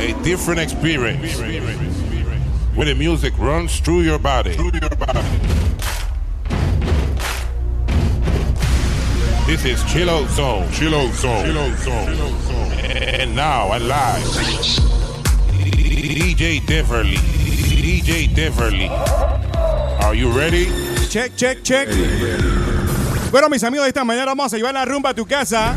a different experience where the music runs through your body. This is Chill Out Zone. Chill Out Zone. Chill Zone. And now, alive. DJ Deverly. DJ Deverly. Are you ready? Check, check, check. Bueno, mis amigos, esta manera vamos a llevar la rumba a tu casa.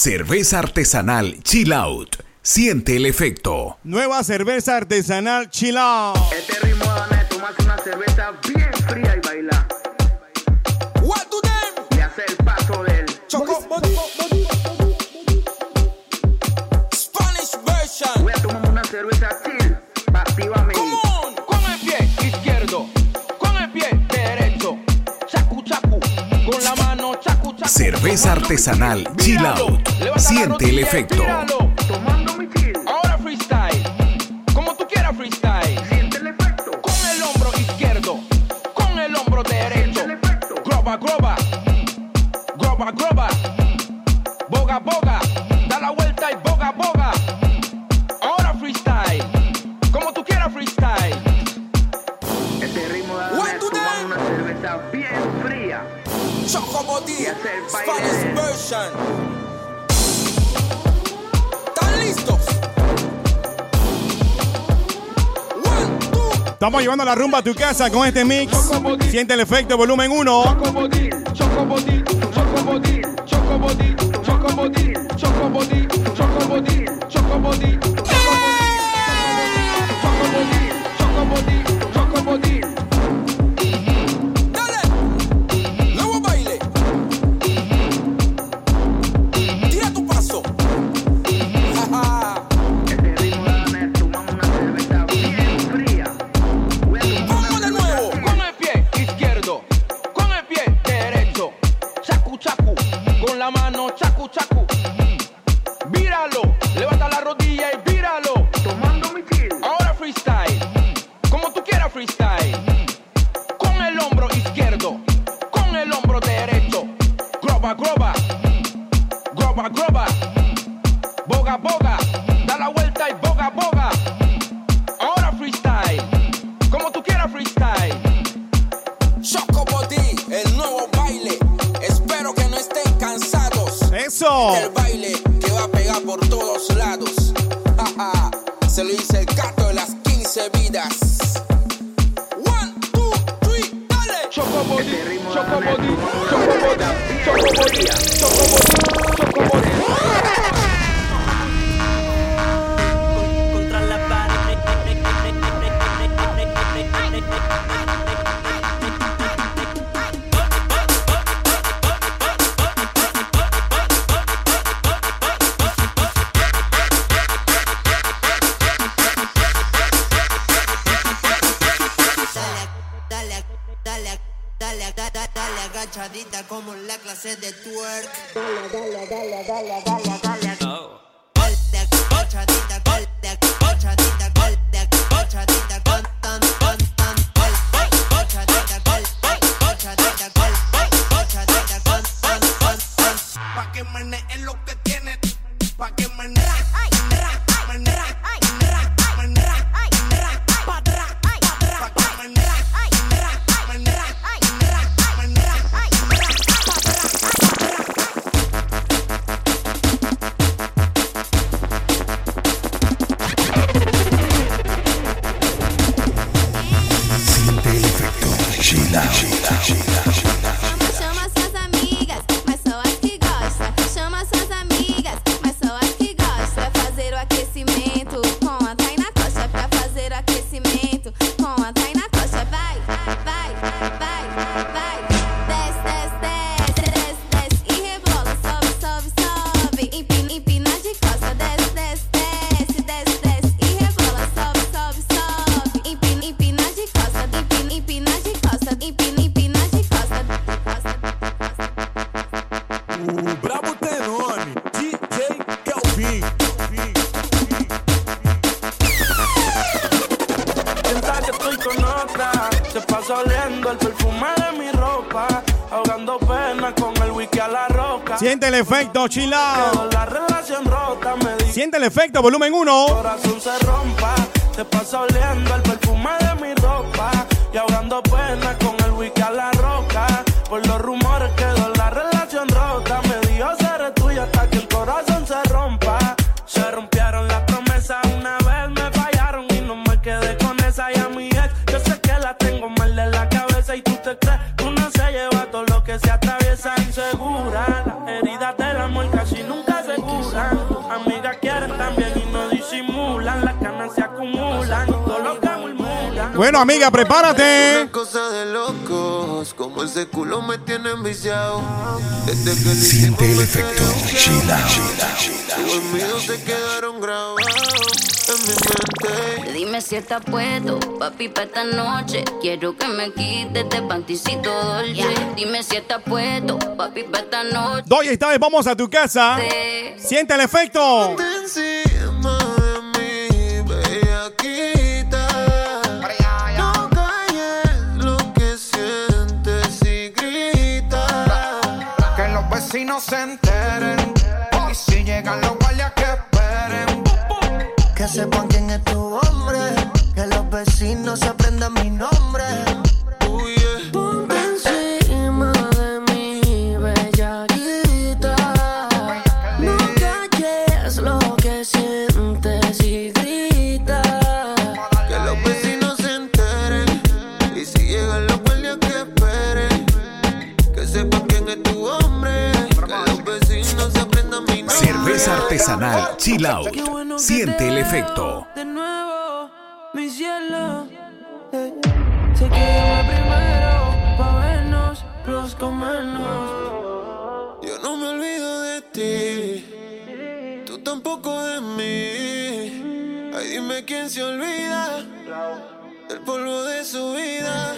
Cerveza artesanal Chill Out. Siente el efecto. Nueva cerveza artesanal Chill Out. Este ritmo de tomarse una cerveza bien fría y bailar. Cerveza artesanal Chill Out. Siente el efecto. Tomando mi chill. Ahora freestyle. Como tú quieras freestyle. Siente el efecto. Con el hombro izquierdo. Con el hombro derecho. Siente el efecto. Groba, groba. Groba, groba. Boga, boga. Da la vuelta y boga, boga. Ahora freestyle. Como tú quieras freestyle. Este ritmo them? una cerveza bien fría. Baile Spanish version. ¿Están listos? One, two, Estamos llevando la rumba a tu casa con este mix. Siente el efecto, volumen 1. Chocobody, chocobody, chocobody, chocobody, chocobody, chocobody, chocobody, chocobody, chocobody, chocobody, chocobody. Dale, lo dice el gato de las 15 vidas. One, two, three, dale. Choco Body, Este ritmo Choco de China. China. Siente el efecto, volumen 1. corazón se rompa. Se pasa oliendo el perfume Bueno, amiga, prepárate. Una cosa de locos, como ese culo me tiene enviciado. Desde que le Siente el efecto out. Tus olvidos se quedaron grabados en mi mente. Dime si estás puesto, papi, para esta noche. Quiero que me quites de panticito dolce. Dime si estás puesto, papi, para esta noche. Doy esta vez vamos a tu casa. Siente el efecto. Los vecinos se enteren. Y si llegan los guardias que esperen. Que sepan quién es tu hombre. Que los vecinos aprendan mi nombre. Artesanal Chill Out. Siente el efecto. De nuevo, mi cielo. eh. Sé que llega primero pa' vernos, los comernos. Yo no me olvido de ti, tú tampoco de mí. Ay, dime quién se olvida del polvo de su vida.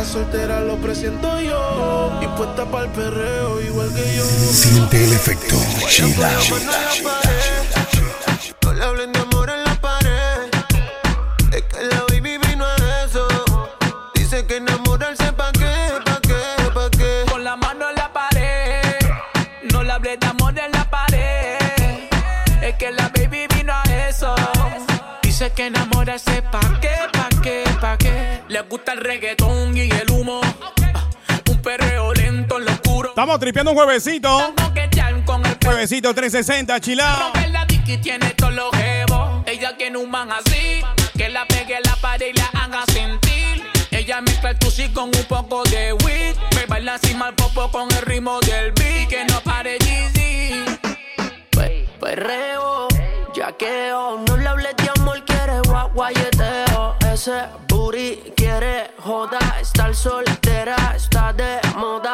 Está soltera lo presiento yo. Y puesta para el perreo igual que yo. Siente el efecto. No le hablen de amor en la pared. Es que la baby vino a eso. Dice que enamorarse pa' qué, pa' qué, pa' qué. Con la mano en la pared. No le hablé de amor en la pared. Es que la baby vino a eso. Dice que enamorarse pa'. Le gusta el reggaetón y el humo. Ah, Un perreo lento en lo oscuro. Estamos tripeando un juevesito. Juevesito 360, chilao. La tiene todos los jevos. Ella tiene un man así. Que la pegue en la pared y la haga sentir. Ella mezcla el tusi con un poco de weed. Me baila así mal popo con el ritmo del beat. Que no pare Jeezy. Perreo, yaqueo, no le hables de amor, quiere guayeteo. Ese joda, estar soltera, está de moda.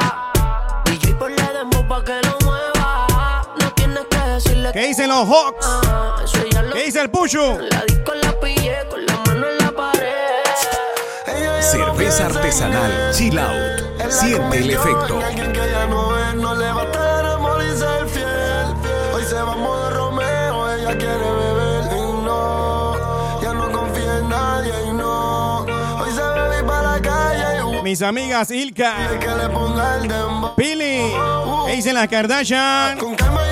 DJ ponle demo pa' que lo mueva. No tienes que decirle ¿Qué dicen los Hawks? Ah, lo ¿Qué dice el Pushu? La disco la pillé con la mano en la pared. Cerveza artesanal Chill Out. Siente el efecto. Mis amigas Ilka. Pili, ¿qué dicen las Kardashian? Con calma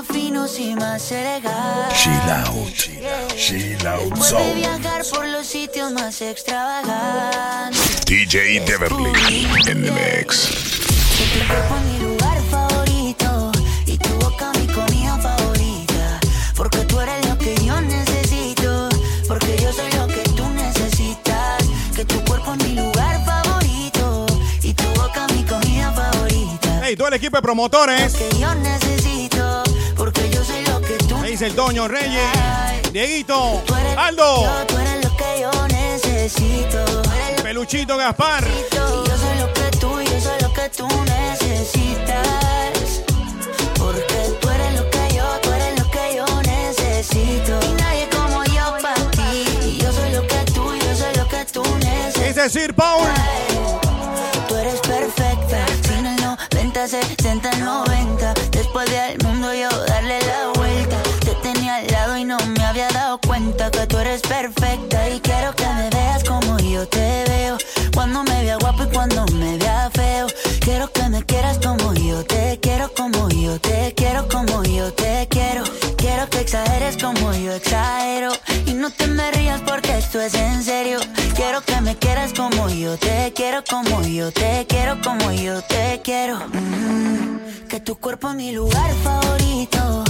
más finos y más elegantes. Chill out, chill out, chill out Después de zone. viajar por los sitios más extravagantes. DJ Deverly in the mix. Que tu cuerpo es mi lugar favorito y tu boca mi comida favorita. Porque tú eres lo que yo necesito, porque yo soy lo que tú necesitas. Que tu cuerpo es mi lugar favorito y tu boca mi comida favorita. Hey, todo el equipo de promotores. Que yo dice el Toño Reyes, Dieguito, Aldo, Peluchito Gaspar. Y yo soy lo que tú, yo soy lo que tú necesitas. Porque tú eres lo que yo, tú eres lo que yo necesito. Y nadie como yo para ti. Y yo soy lo que tú, yo soy lo que tú necesitas. Dice Sir Paul. Tú eres perfecta. Sin el 90, 60, 90. Después mundo yo dado cuenta que tú eres perfecta. Y quiero que me veas como yo te veo. Cuando me vea guapo y cuando me vea feo. Quiero que me quieras como yo te quiero, como yo te quiero, como yo te quiero. Quiero que exageres como yo exagero. Y no te me rías porque esto es en serio. Quiero que me quieras como yo te quiero, como yo te quiero, como yo te quiero. Mm, que tu cuerpo es mi lugar favorito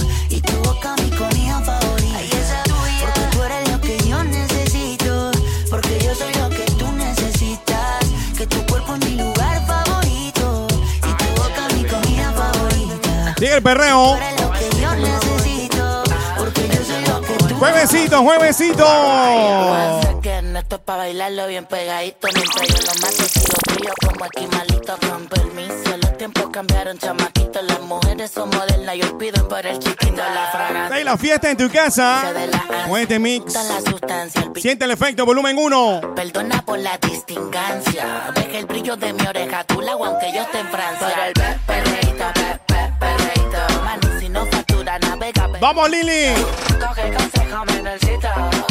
lo que tú Juevesito, juevesito. Que esto es para bailarlo bien pegadito Mientras yo lo mato sigo frío como aquí malito Con permiso, los tiempos cambiaron chamaquito Las mujeres son modernas y por el chiquito La fragancia Hay la fiesta en tu casa. Con este mix. la sustancia el Siente el efecto, volumen 1. Perdona por la distingancia Deja el brillo de mi oreja Tu lago aunque yo esté en Francia Por el perreíto Vamos, Lili. Coge consejo, menorcito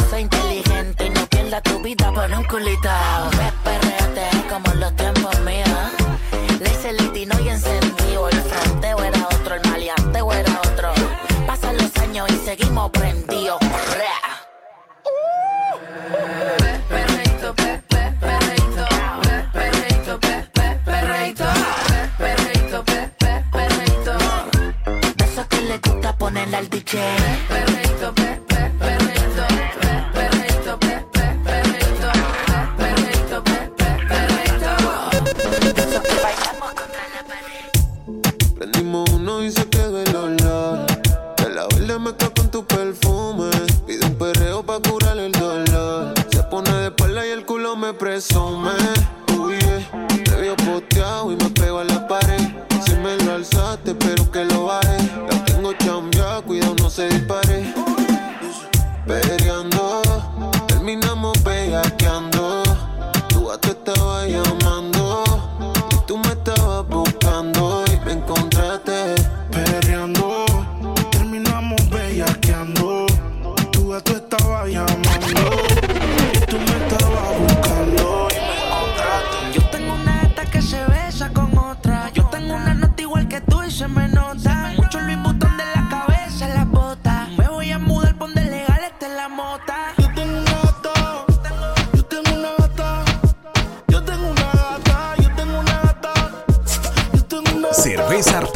Soy inteligente y no pierda tu vida por un culito. Pe- Perreate como los tiempos míos. Le hice el litino y encendido El fronteo era otro, el maleanteo era otro. Pasan los años y seguimos prendidos Pe- Perreito, pe- pe- perreito De esos que bailamos contra la pared Prendimos uno y se quedó el olor. De la verde mezcla con tu perfume. Pide un perreo pa' curar el dolor. Se pone de espalda y el culo me presume. Uy, yeah. Te vio posteado y me pego a la pared. Si me lo alzaste, pero que lo baje. No se dispare. Peleando, terminamos bellaqueando.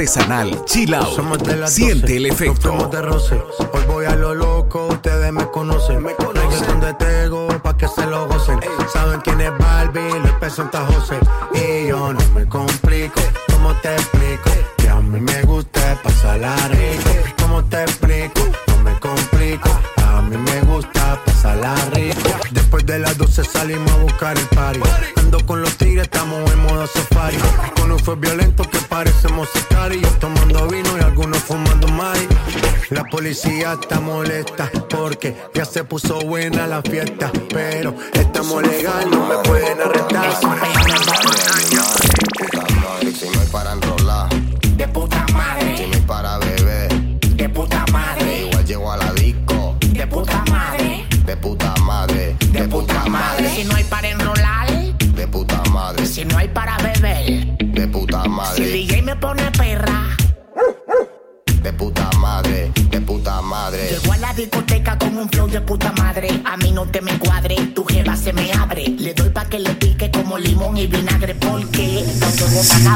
Artesanal Chill Out. Somos de las Siente 12, el efecto. de roce. Hoy voy a lo loco, ustedes me conocen. Me conocen de Tego pa' que se lo gocen. Saben quién es Barbie, les presenta José. Y yo no me complico, ¿cómo te explico? Que a mí me gusta pasar la rico. ¿Cómo te explico? No me complico, a mí me gusta Después de las 12 salimos a buscar el party. Ando con los tigres, estamos en modo safari. Con un fue violento que parecemos y tomando vino y algunos fumando mai. La policía está molesta porque ya se puso buena la fiesta. Pero estamos legal, no me pueden arrestar. Si no hay para enrolar, de puta madre, si no hay para beber, de puta si el madre, DJ me pone perra. de puta madre, de puta madre. Llegó a la discoteca con un flow de puta madre. A mí no te me cuadre, tu jeva se me abre. Le doy pa' que le pique como limón y vinagre porque no te botan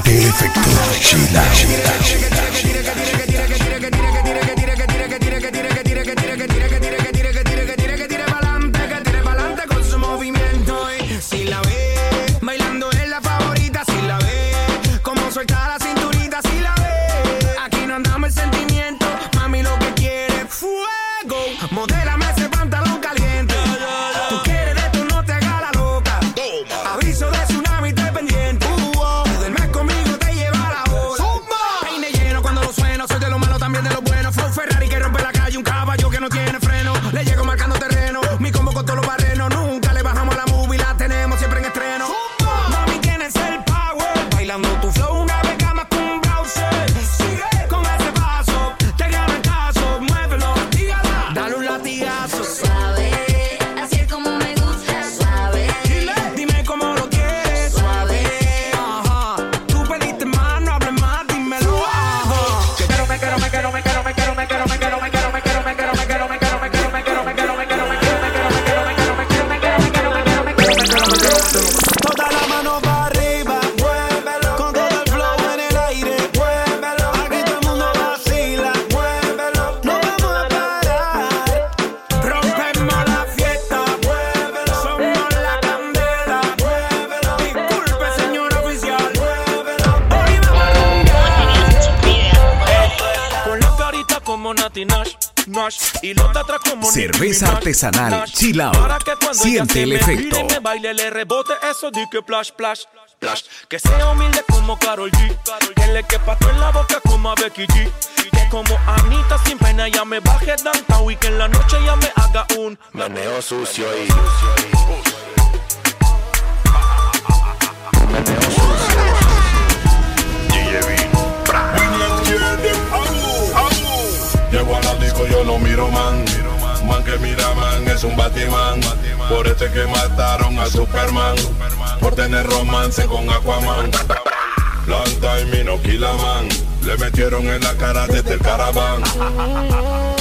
artesanal. Chill Out. Para que cuando ella Siente se el me efecto. gire y me baile le rebote eso di que plash plash plash que sea humilde como Karol G. Que le quepa todo en la boca como a Becky G. Que como Anita sin pena ya me baje downtown y que en la noche ya me haga un Meneo sucio y Llego a la disco, yo no miro man. Man que mira man es un Batman. Por este que mataron a Superman. Por tener romance con Aquaman. Long y no. Le metieron en la cara desde el caraván.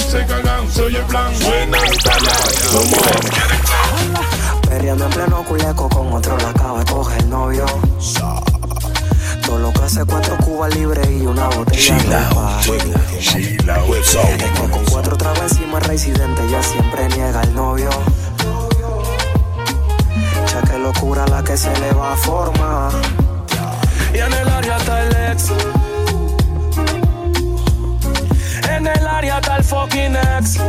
Se cagan, soy el plan. Calla. Perreando en pleno culeco con otro la acaba de coger novio. Todo lo que hace cuatro cubas libres y una botella de con cuatro tragos encima residente ya siempre niega el novio. Ya que locura la que se le va a formar. y en el área está el ex en el área está el fucking ex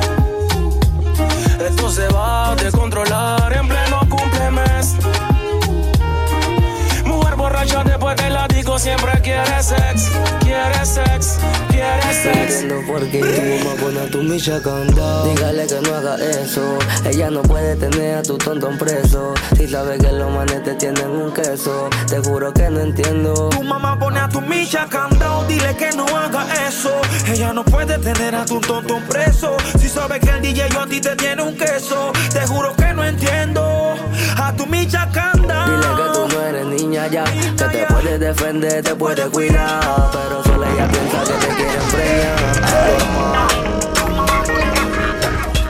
esto se va a descontrolar en pleno borracha después que la disco siempre quiere sex, quiere sex, quiere sex. Entiendo por qué tu mamá pone a tu micha candado. Dígale que no haga eso. Ella no puede tener a tu tontón preso. Si sabe que los manes te tienen un queso. Te juro que no entiendo. Tu mamá pone a tu micha candado, dile que no haga eso. Ella no puede tener a tu tonto preso. Si sabe que el DJ yo a ti te tiene un queso, te juro que no entiendo. A tu micha candado. Dile que tú no niña ya. Que te puedes defender, te puedes cuidar. Pero solo ella piensa que te quieren frenar.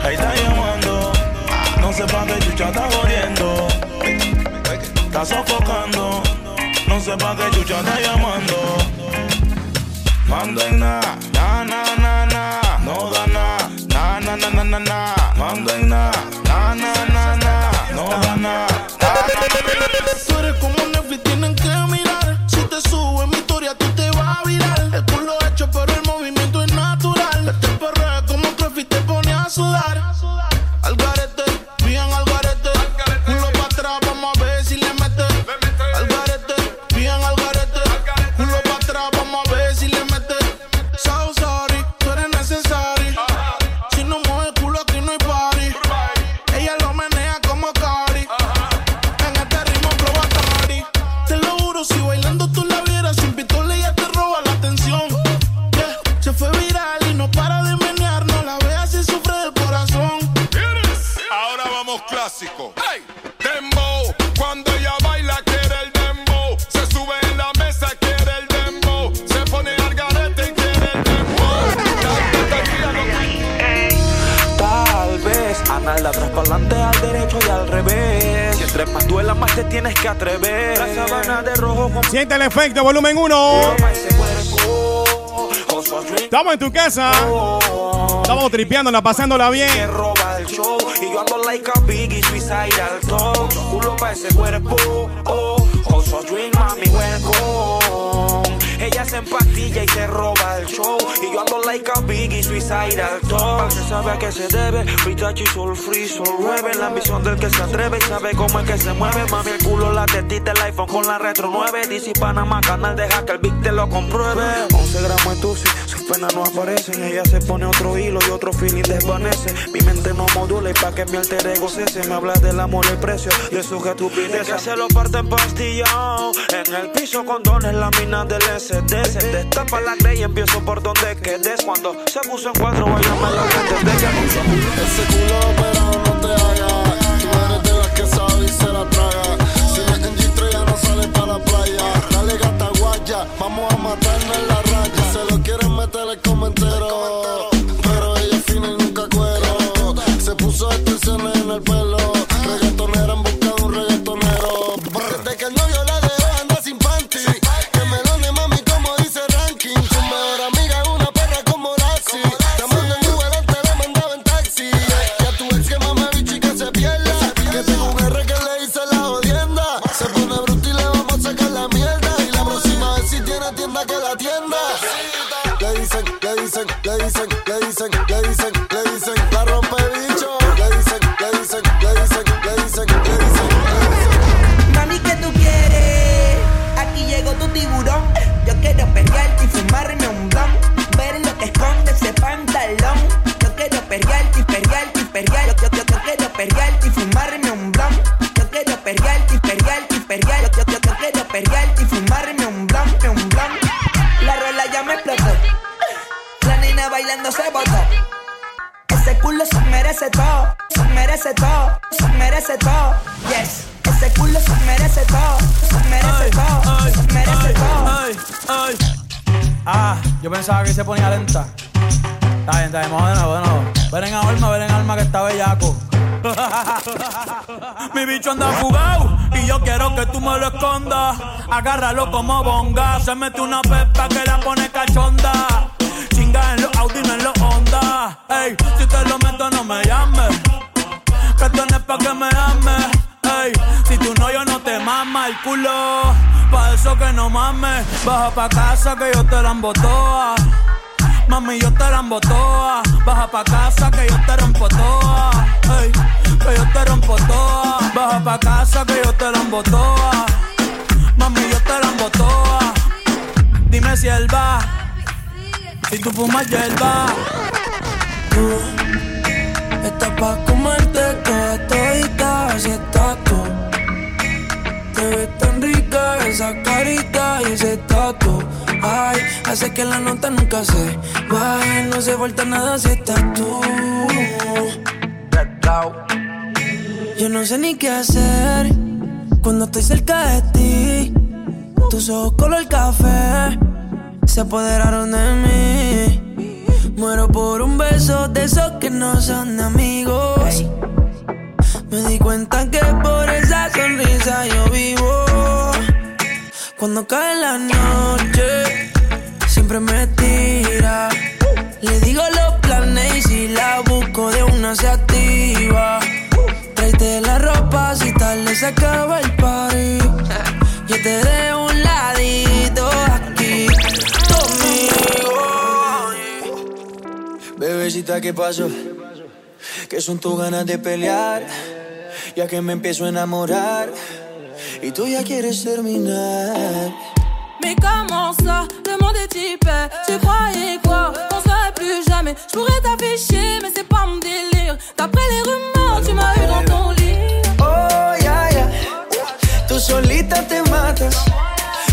Ahí está llamando, no sé pa' qué chucha está jodiendo. Está sofocando, no sé pa' qué chucha está llamando. Manda en na, na, na, na, na, no da na, na, na, na, na, na, na. Entre más duela, más te tienes que atrever. La sabana de rojo con Siente el efecto, volumen 1. Estamos en tu casa. Estamos tripeándola, pasándola bien. roba el show. Y yo ando like a biggie, suicide al top. Culo pa' ese cuerpo. Oh, also drink, mami, se empastilla y se roba el show. Y yo ando like a biggie, suicide al top. Se sabe a qué se debe. Y soul free, soul rebel. La ambición del que se atreve y sabe cómo es que se mueve. Mami, el culo, la tetita, el iPhone con la retro 9. DC Panamá, canal deja que el beat te lo compruebe. 11 gramos de tusi, sus penas no aparecen. Ella se pone otro hilo y otro feeling desvanece. Mi mente no modula y pa' que mi alter ego cese. Me habla del amor, el precio de su estupidez. Que se lo parte en pastillao. En el piso con dones, la mina del SD. Se destapa la grey y empiezo por donde quedes. Cuando se puso en cuatro, vaya me lo entendés. Ya no uso Ese culo operado no te haga. Tú eres de las que sabe y se la traga. Si no es en G3 ya no sale para la playa. Dale gata guaya, vamos a matarnos en la raya. Se lo quieren meter el comentero. Una pepa que la pone cachonda. Chinga en los Audi, no en los Honda. Ey, si te lo meto, no me llames. Que esto no es pa' que me ames. Ey, si tú no, yo no te mama el culo. Pa' eso que no mames. Baja pa' casa que yo te la embotoa. Mami, yo te la embotoa. Baja pa' casa que yo te rompo toa. Ey, que yo te rompo toa. Baja pa' casa que yo te la embotoa. Mami, yo te la embotoa. Dime si él va. Si tú fumas hierba. Tú estás pa' comerte toda todita, así estás tú. Te ves tan rica esa carita y ese tatu. Ay, hace que la nota nunca se baje, no se vuelta nada si estás tú. Yo no sé ni qué hacer cuando estoy cerca de ti. Tus ojos color café se apoderaron de mí. Muero por un beso de esos que no son amigos. Me di cuenta que por esa sonrisa yo vivo. Cuando cae la noche, siempre me tira. Le digo los planes y si la busco de una se activa. Tráete la ropa si tarde se acaba el party. Yo te dejo un ladito aquí conmigo. Bebecita, ¿qué pasó? Que son tus ganas de pelear, ya que me empiezo a enamorar y tú ya quieres terminar. Mais comment ça, le monde est hyper? Tu croyais quoi? Qu'on serait plus jamais Je pourrais t'afficher mais c'est pas mon délire D'après les rumeurs tu m'as eu dans ton lit solita te matas,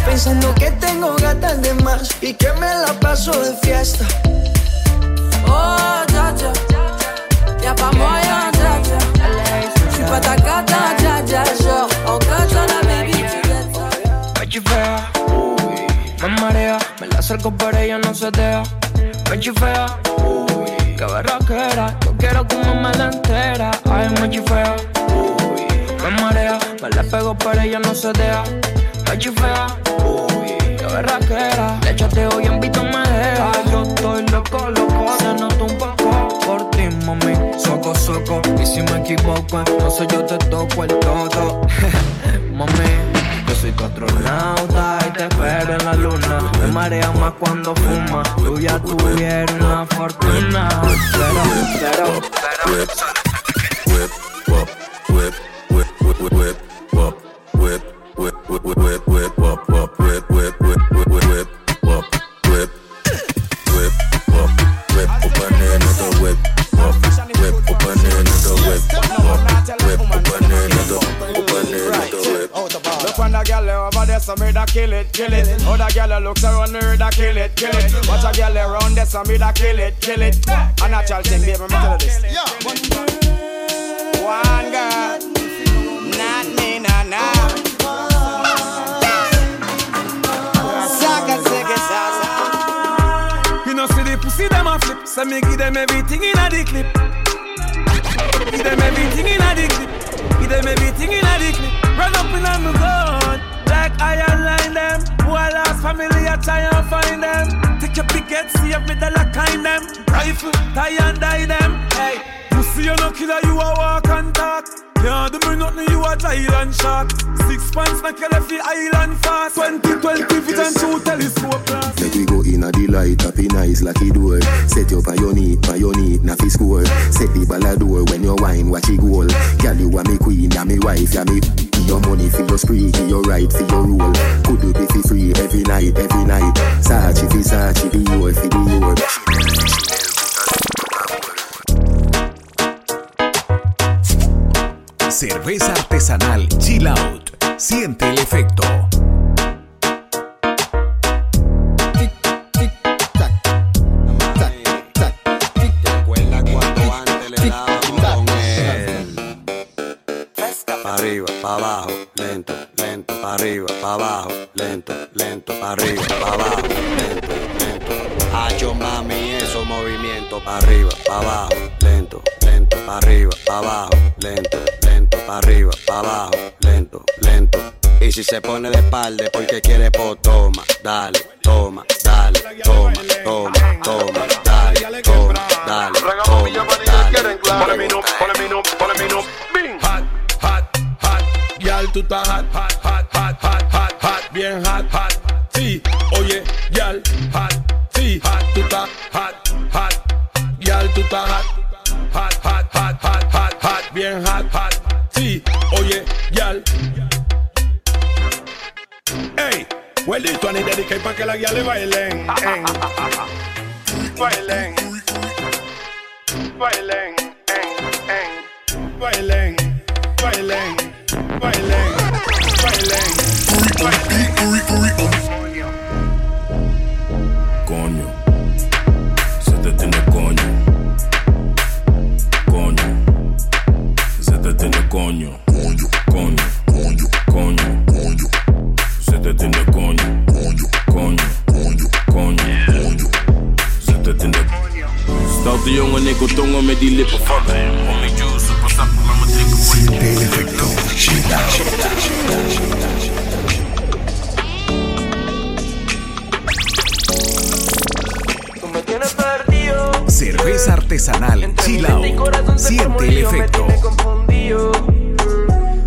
Pensando que tengo gatas de más y que me la paso de fiesta. Oh, ya, ya. Y'a moyen, ya, ya. J'suis pas ta cata, ya, ya. Genre, en katana, baby, tu l'es. Me chifea, uy, me marea, me la acerco pero ella no se deja. Me chifea, uy, qué berraquera, yo quiero como me la entera. Ay, me chifea, uy, me marea, me la pego pero ella no se deja. Me chifea, uy, qué berraquera, le chateo y en visto me deja. Yo estoy loco, loco, se nota un poco por ti, mami, soco, soco. Y si me equivoco, no sé, yo te toco el todo. mami. Yo soy tu astronauta y te espero en la luna. Me marea más cuando fuma. Tú ya tuvieras una fortuna. Pero, pero, pero. whip, whip, whip, whip, whoop, whip, whip, whip, whip, whip, whip, whoop, whoop, whip, whip, whip, whip, whip, whoop, whip, whip, whoop, whip, open another whip, whoop, whip, open another whip, whoop, whip, open another, open another whip. Look when the girl over there, so me da kill it, kill it. Other girl looks around me, da kill it, kill it. Watch a girl around there, so me da kill it, kill it. A natural thing, baby, me tell you this. Yeah, one girl. See the them a flip, so me give them everything in a the clip. Give them everything in a the clip. Give them everything in a the clip. Run up in on the gun, like iron line them. Who I lost family, I try and find them. Take your picket, see if me the lock kind them. Rifle, tie and die them. Hey, pussy you no killer, you a walk and talk. Can't do me nothing, you a giant shark. Six pants, you left the island fast. 20, 20 feet and two telescope glass. Make we go in a delight, up in eyes like it door. Set you your your knee, na fi score. Set the ball when you wine, watch it goal. Girl, you a me queen, ya me wife, ya me. Your money for your spree, give your right for your rule. Could do be free every night, every night. Sachi Sachi, be your fi be your. Cerveza artesanal Chill Out. Siente el efecto. Arriba, pa' abajo, lento, lento, pa' arriba, pa' abajo, lento, lento, pa' arriba, pa' abajo, lento, lento. Hacho mami, esos movimientos pa' arriba, pa' abajo, lento, pa' arriba, pa' abajo, lento, lento, pa' arriba, pa' abajo, lento, lento. Y si se pone de espalda es porque quiere po, toma, dale, toma, dale, toma, toma, toma, dale, toma, dale, toma, dale. Follow me no, follow me no. Bing. Hot, hot, hot. Yal, tú estás hot, hot, hot, hot, hot, hot, hot, bien hot, hot. Sí, oye, yal, hot, sí, hot, tú estás hot, hot. Yal, tú estás hot, bien hot, hot. Sí, oye, yal. Ey, huelito, ni dediqué pa' que la guía le bailen. en. Bailen. Bailen. en, en. Bailen. Bailen. Bailen. Coño, se te tiene. Coño, coño. Coño, coño, coño, coño, coño. Se te tiene coño. Coño, coño, coño, coño, coño. Se te tiene Stout de jongen, ik wil tongen met die lippen vatten. Om die juice, op, laat me drinken. Siente el efecto Chill Out. Cerveza artesanal Chill Out. Siente el efecto. Confundido.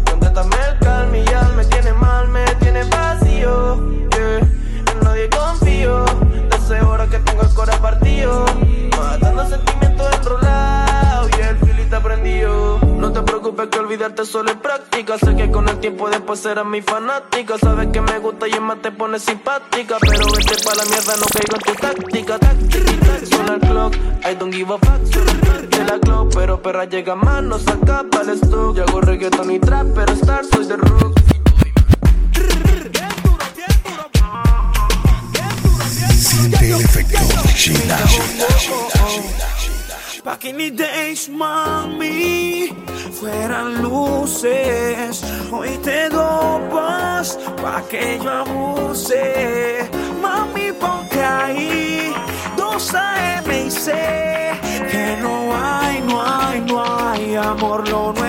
Contrátame el calma y ya me tiene mal, me tiene vacío. En nadie confío. Desde horas que tengo el corazón partido. que olvidarte solo es práctica. Sé que con el tiempo después serás mi fanática. Sabes que me gusta y es más te pones simpática. Pero vete pa' la mierda, no caigo en tu táctica. Táctica, suena el clock. I don't give a fuck, de la clock. Pero perra llega más, no saca el stock. Yo hago reggaeton y trap, pero star soy de rock. Siente el efecto China, Pa' que ni days, mami, fueran luces. Hoy te dopas pa' que yo abuse. Mami, ponte ahí, dos AM y sé que no hay, no hay, no hay amor. Lo nuestro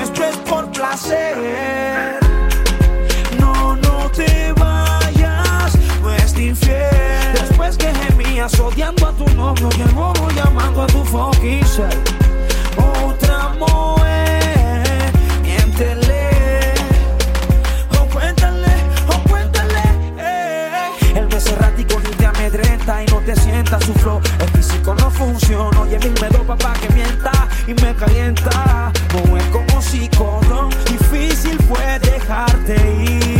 gemías odiando a tu novio y el llamando a tu self. Otra mujer, miéntele. O cuéntale, o cuéntale. eh. El beso errático ni te amedrenta y no te sienta su flow. El físico no funciona, oye mil me dopa pa' que mienta y me calienta. No es como psicodón, difícil fue dejarte ir.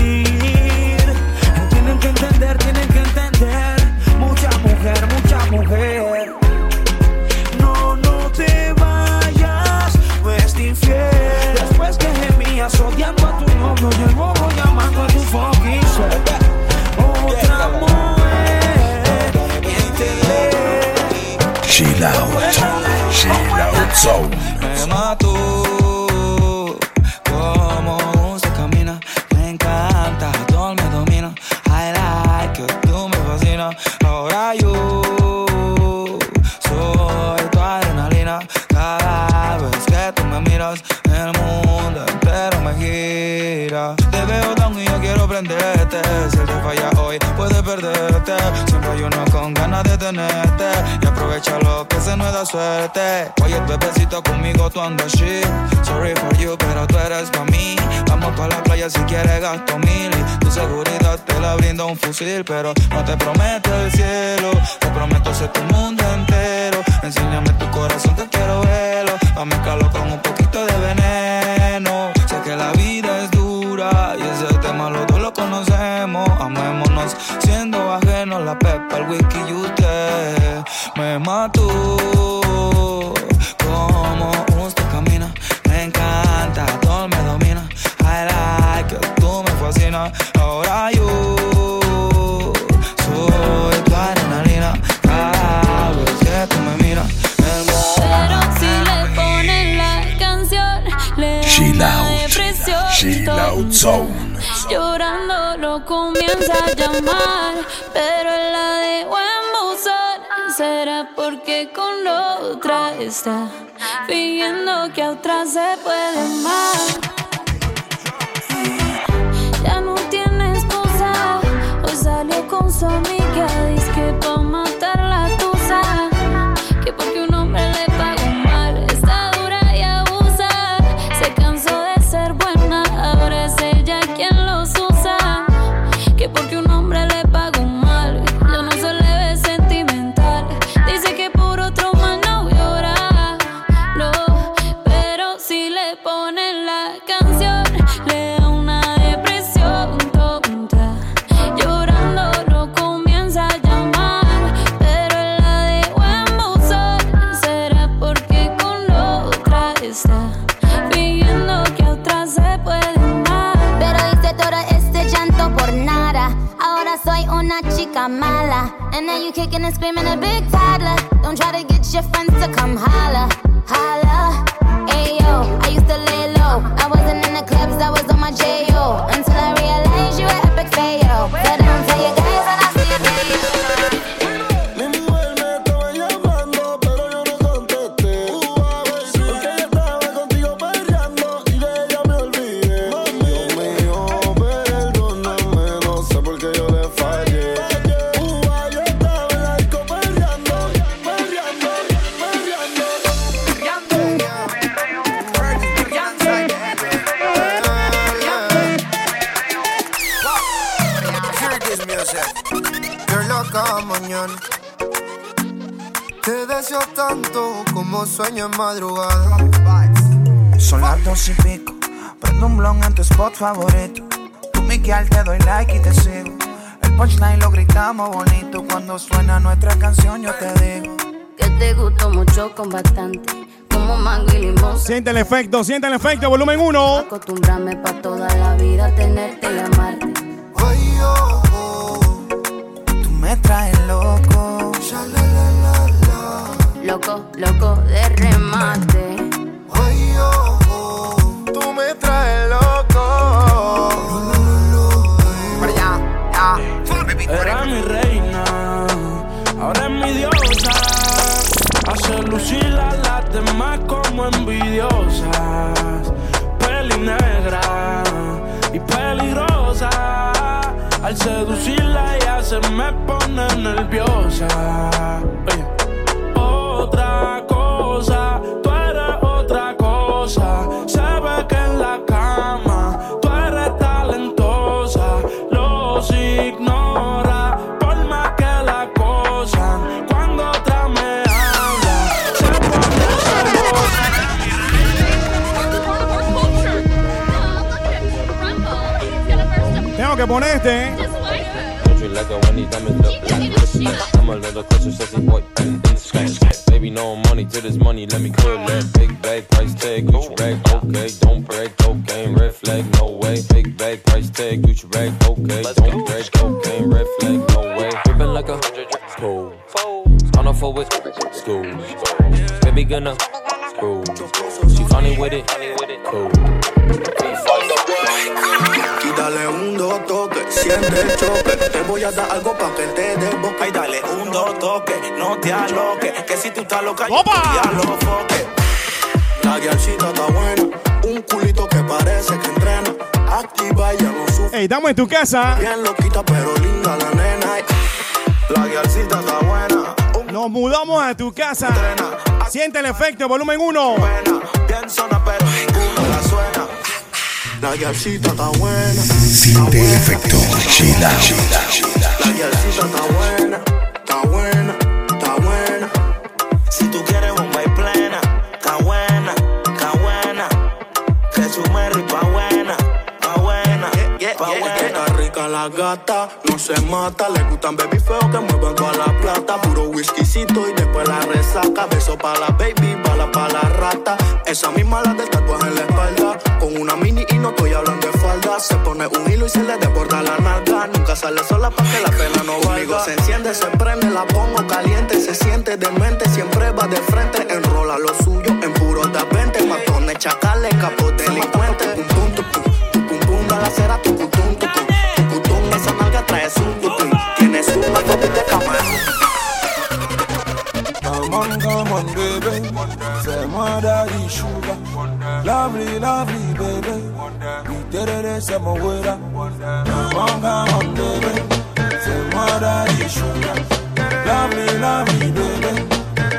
Zone. Si él te falla hoy, puedes perderte. Siempre hay uno con ganas de tenerte. Y aprovecha lo que se nos da suerte. Oye, tu besito conmigo, tú andas shit. Sorry for you, pero tú eres pa' mí. Vamos pa' la playa si quieres gasto mil. Y tu seguridad te la brinda un fusil. Pero no te prometo el cielo. Te prometo ser tu mundo entero. Enséñame tu corazón, que quiero verlo. Pa' mezclarlo con un poquito de veneno. Sé que la vida es y ese tema los dos lo conocemos. Amémonos siendo ajenos la pepa, el whisky y usted me mató. Como usted camina, me encanta, todo me domina. I like tú me fascinas. Ahora yo Llorando lo comienza a llamar, pero la dejó en buzón. Será porque con otra está fingiendo que a otra se puede más. Ya no tiene esposa, hoy salió con su amiga, Mañana. Te deseo tanto como sueño en madrugada. Son las dos y pico. Prendo un blon en tu spot favorito. Tú, Miguel, te doy like y te sigo. El punchline lo gritamos bonito. Cuando suena nuestra canción, yo te digo. Que te gustó mucho con bastante, como mango y limón. Siente el efecto, siente el efecto, volumen 1. Acostumbrarme pa' toda la vida tenerte y amarte. me traen loco. Loco, loco de remate. Se me pone nerviosa. Otra cosa, tú eres otra cosa. Se ve que en la cama tú eres talentosa. Los ignora por más que la cosa. Cuando otra me habla, se pone. Tengo que poner este. ¿eh? Country like a one, diamonds up like wristlet. I'm a little closer, sexy boy, in the. Baby, no money to this money, let me clear that. Big bag, price tag, Gucci bag, okay. Don't break cocaine, red flag, no way. Big bag, price tag, Gucci bag, okay. Don't break cocaine, red flag, no way. Drippin' like a hundred cool. On a forward, school. Baby, gonna screw. She funny with it, cool. Y dale un dos toque, siente el choque. Te voy a dar algo pa' que te dé boca. Y dale un dos toque, no te aloques. Que si tú estás loca, yo ¡Opa! te lo foque. La guialcita está buena, un culito que parece que entrena. Activa, ya no sufre. Ey, estamos en tu casa. Bien loquita, pero linda la nena. La guialcita está buena, Nos mudamos a tu casa. Siente el efecto, volumen 1. bien zona, pero ninguno la suena. La guialcita está buena. Siente el efecto Sheila. La guialcita está buena, está buena, está buena. Si tú quieres bomba y plena, está buena, está buena. Que su Merry pa' buena, pa' buena, pa' buena. Rica la gata, no se mata. Le gustan baby feo que muevan toda la plata. Puro whiskycito y después la resaca. Beso pa' la baby, bala pa' la rata. Esa misma la del tatuaje en la espalda. Con una mini y no estoy hablando de falda. Se pone un hilo y se le desborda la nalga. Nunca sale sola pa' que la pena no valga. se enciende, se prende, la pongo caliente. Se siente demente, siempre va de frente. Enrola lo suyo en puro de 20. Matones, chacales, capos delincuentes. Esa nalga trae su, tu, pum. Tiene su pacote de cama. Come on, come on, baby. Say my daddy sugar. Lovely, lovely, baby. We did it, say my waiter. Come on, come on, baby. Say my daddy sugar. Lovely, lovely, baby.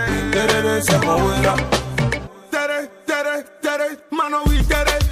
We did it, say my waiter. Tere, tere, tere, mano, tere, tere,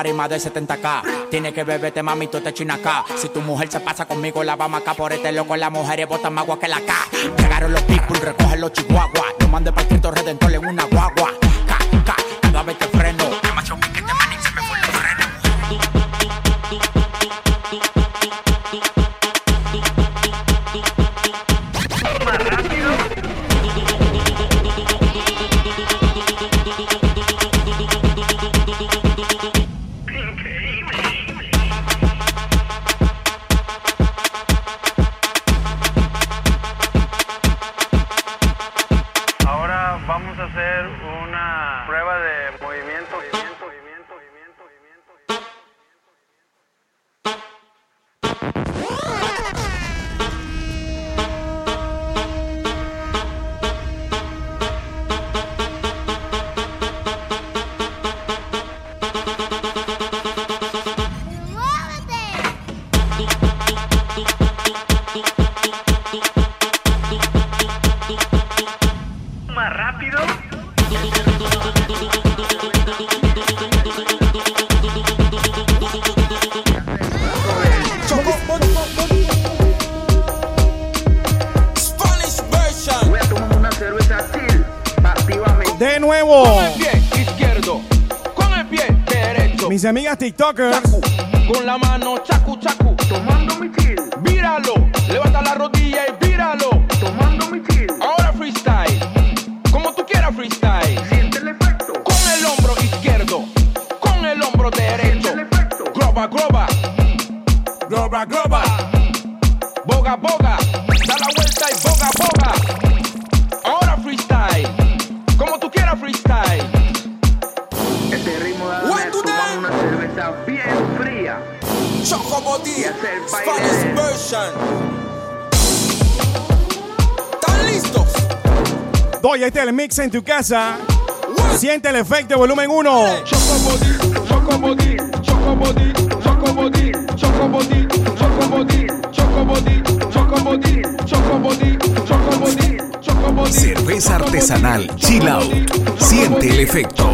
party más de 70k. Tiene que beberte, mami, tú te chinas acá. Si tu mujer se pasa conmigo, la vamos acá por este loco. Las mujeres botan más agua que la K. Llegaron los people, recogen los chihuahuas. No mandé para Cristo Redentor en una guagua. amigas TikTokers. Con la mano chacu Oye, este el mix en tu casa. Siente el efecto, volumen 1. Cerveza artesanal Chill Out. Siente el efecto.